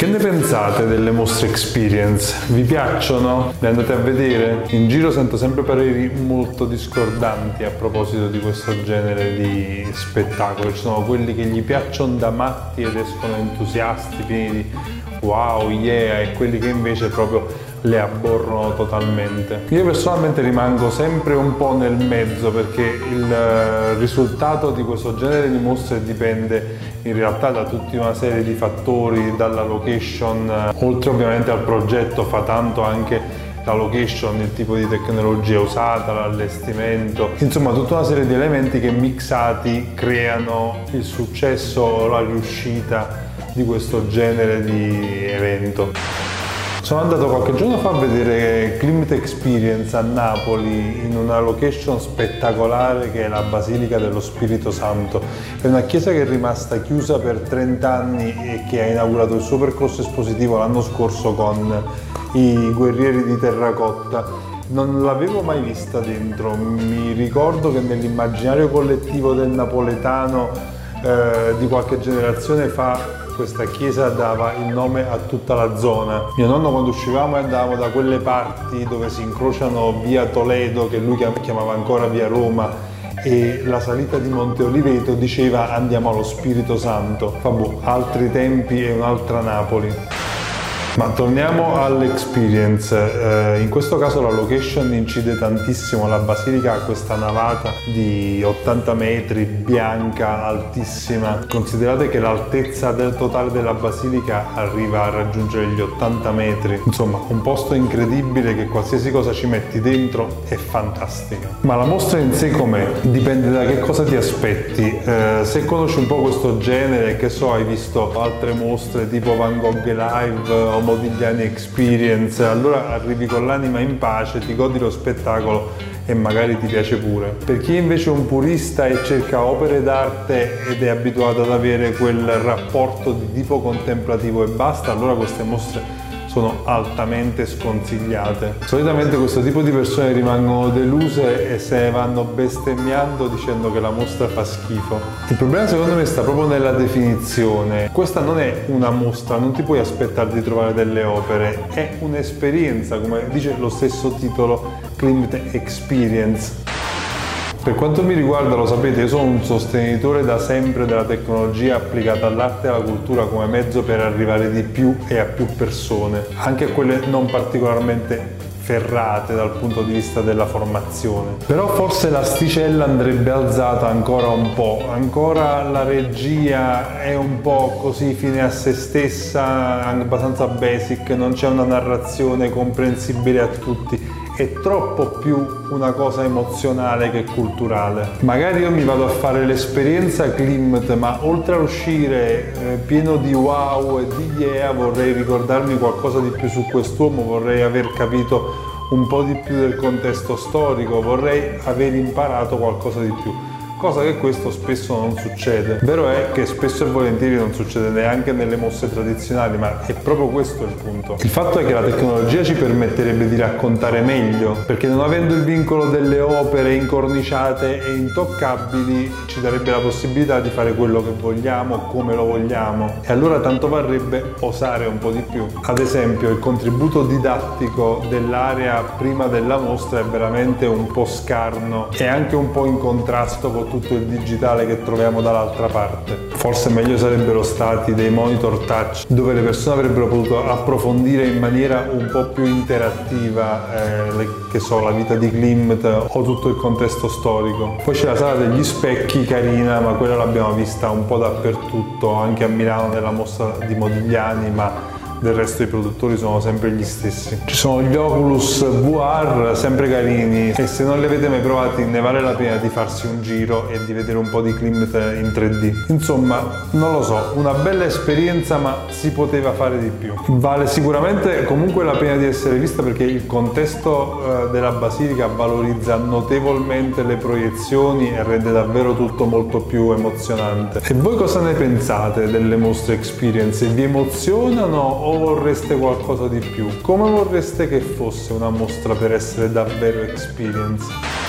Che ne pensate delle mostre experience? Vi piacciono? Le andate a vedere? In giro sento sempre pareri molto discordanti a proposito di questo genere di spettacolo. Ci sono quelli che gli piacciono da matti ed escono entusiasti, pieni di wow, yeah, e quelli che invece proprio le aborrono totalmente. Io personalmente rimango sempre un po' nel mezzo perché il eh, risultato di questo genere di mostre dipende in realtà da tutta una serie di fattori, dalla location, eh, oltre ovviamente al progetto fa tanto anche la location, il tipo di tecnologia usata, l'allestimento, insomma tutta una serie di elementi che mixati creano il successo o la riuscita di questo genere di evento. Sono andato qualche giorno fa a vedere Climate Experience a Napoli in una location spettacolare che è la Basilica dello Spirito Santo. È una chiesa che è rimasta chiusa per 30 anni e che ha inaugurato il suo percorso espositivo l'anno scorso con i guerrieri di terracotta. Non l'avevo mai vista dentro, mi ricordo che nell'immaginario collettivo del napoletano eh, di qualche generazione fa questa chiesa dava il nome a tutta la zona. Mio nonno quando uscivamo andavamo da quelle parti dove si incrociano via Toledo, che lui chiamava ancora via Roma, e la salita di Monte Oliveto diceva andiamo allo Spirito Santo. Vabbè, altri tempi e un'altra Napoli. Ma torniamo all'experience, eh, in questo caso la location incide tantissimo, la basilica ha questa navata di 80 metri, bianca, altissima. Considerate che l'altezza del totale della basilica arriva a raggiungere gli 80 metri, insomma un posto incredibile che qualsiasi cosa ci metti dentro è fantastica. Ma la mostra in sé com'è? Dipende da che cosa ti aspetti. Eh, se conosci un po' questo genere, che so, hai visto altre mostre tipo Van Gogh Live Modigliani Experience, allora arrivi con l'anima in pace, ti godi lo spettacolo e magari ti piace pure. Per chi invece è un purista e cerca opere d'arte ed è abituato ad avere quel rapporto di tipo contemplativo e basta, allora queste mostre sono altamente sconsigliate. Solitamente questo tipo di persone rimangono deluse e se ne vanno bestemmiando dicendo che la mostra fa schifo. Il problema secondo me sta proprio nella definizione. Questa non è una mostra, non ti puoi aspettare di trovare delle opere, è un'esperienza, come dice lo stesso titolo Klimt Experience. Per quanto mi riguarda, lo sapete, io sono un sostenitore da sempre della tecnologia applicata all'arte e alla cultura come mezzo per arrivare di più e a più persone, anche a quelle non particolarmente ferrate dal punto di vista della formazione. Però forse l'asticella andrebbe alzata ancora un po', ancora la regia è un po' così fine a se stessa, abbastanza basic, non c'è una narrazione comprensibile a tutti è troppo più una cosa emozionale che culturale. Magari io mi vado a fare l'esperienza Klimt, ma oltre a uscire eh, pieno di wow e di yeah, vorrei ricordarmi qualcosa di più su quest'uomo, vorrei aver capito un po' di più del contesto storico, vorrei aver imparato qualcosa di più cosa che questo spesso non succede. Vero è che spesso e volentieri non succede neanche nelle mosse tradizionali, ma è proprio questo il punto. Il fatto è che la tecnologia ci permetterebbe di raccontare meglio, perché non avendo il vincolo delle opere incorniciate e intoccabili ci darebbe la possibilità di fare quello che vogliamo, come lo vogliamo. E allora tanto varrebbe osare un po' di più. Ad esempio, il contributo didattico dell'area prima della mostra è veramente un po' scarno e anche un po' in contrasto con tutto il digitale che troviamo dall'altra parte. Forse meglio sarebbero stati dei monitor touch dove le persone avrebbero potuto approfondire in maniera un po' più interattiva eh, le, che so, la vita di Klimt o tutto il contesto storico. Poi c'è la sala degli specchi carina, ma quella l'abbiamo vista un po' dappertutto, anche a Milano nella mostra di Modigliani, ma del resto i produttori sono sempre gli stessi. Ci sono gli Oculus VR, sempre carini, e se non li avete mai provati ne vale la pena di farsi un giro e di vedere un po' di Klimt in 3D. Insomma, non lo so, una bella esperienza ma si poteva fare di più. Vale sicuramente comunque la pena di essere vista perché il contesto eh, della basilica valorizza notevolmente le proiezioni e rende davvero tutto molto più emozionante. E voi cosa ne pensate delle mostre experience? Vi emozionano o vorreste qualcosa di più? Come vorreste che fosse una mostra per essere davvero experience?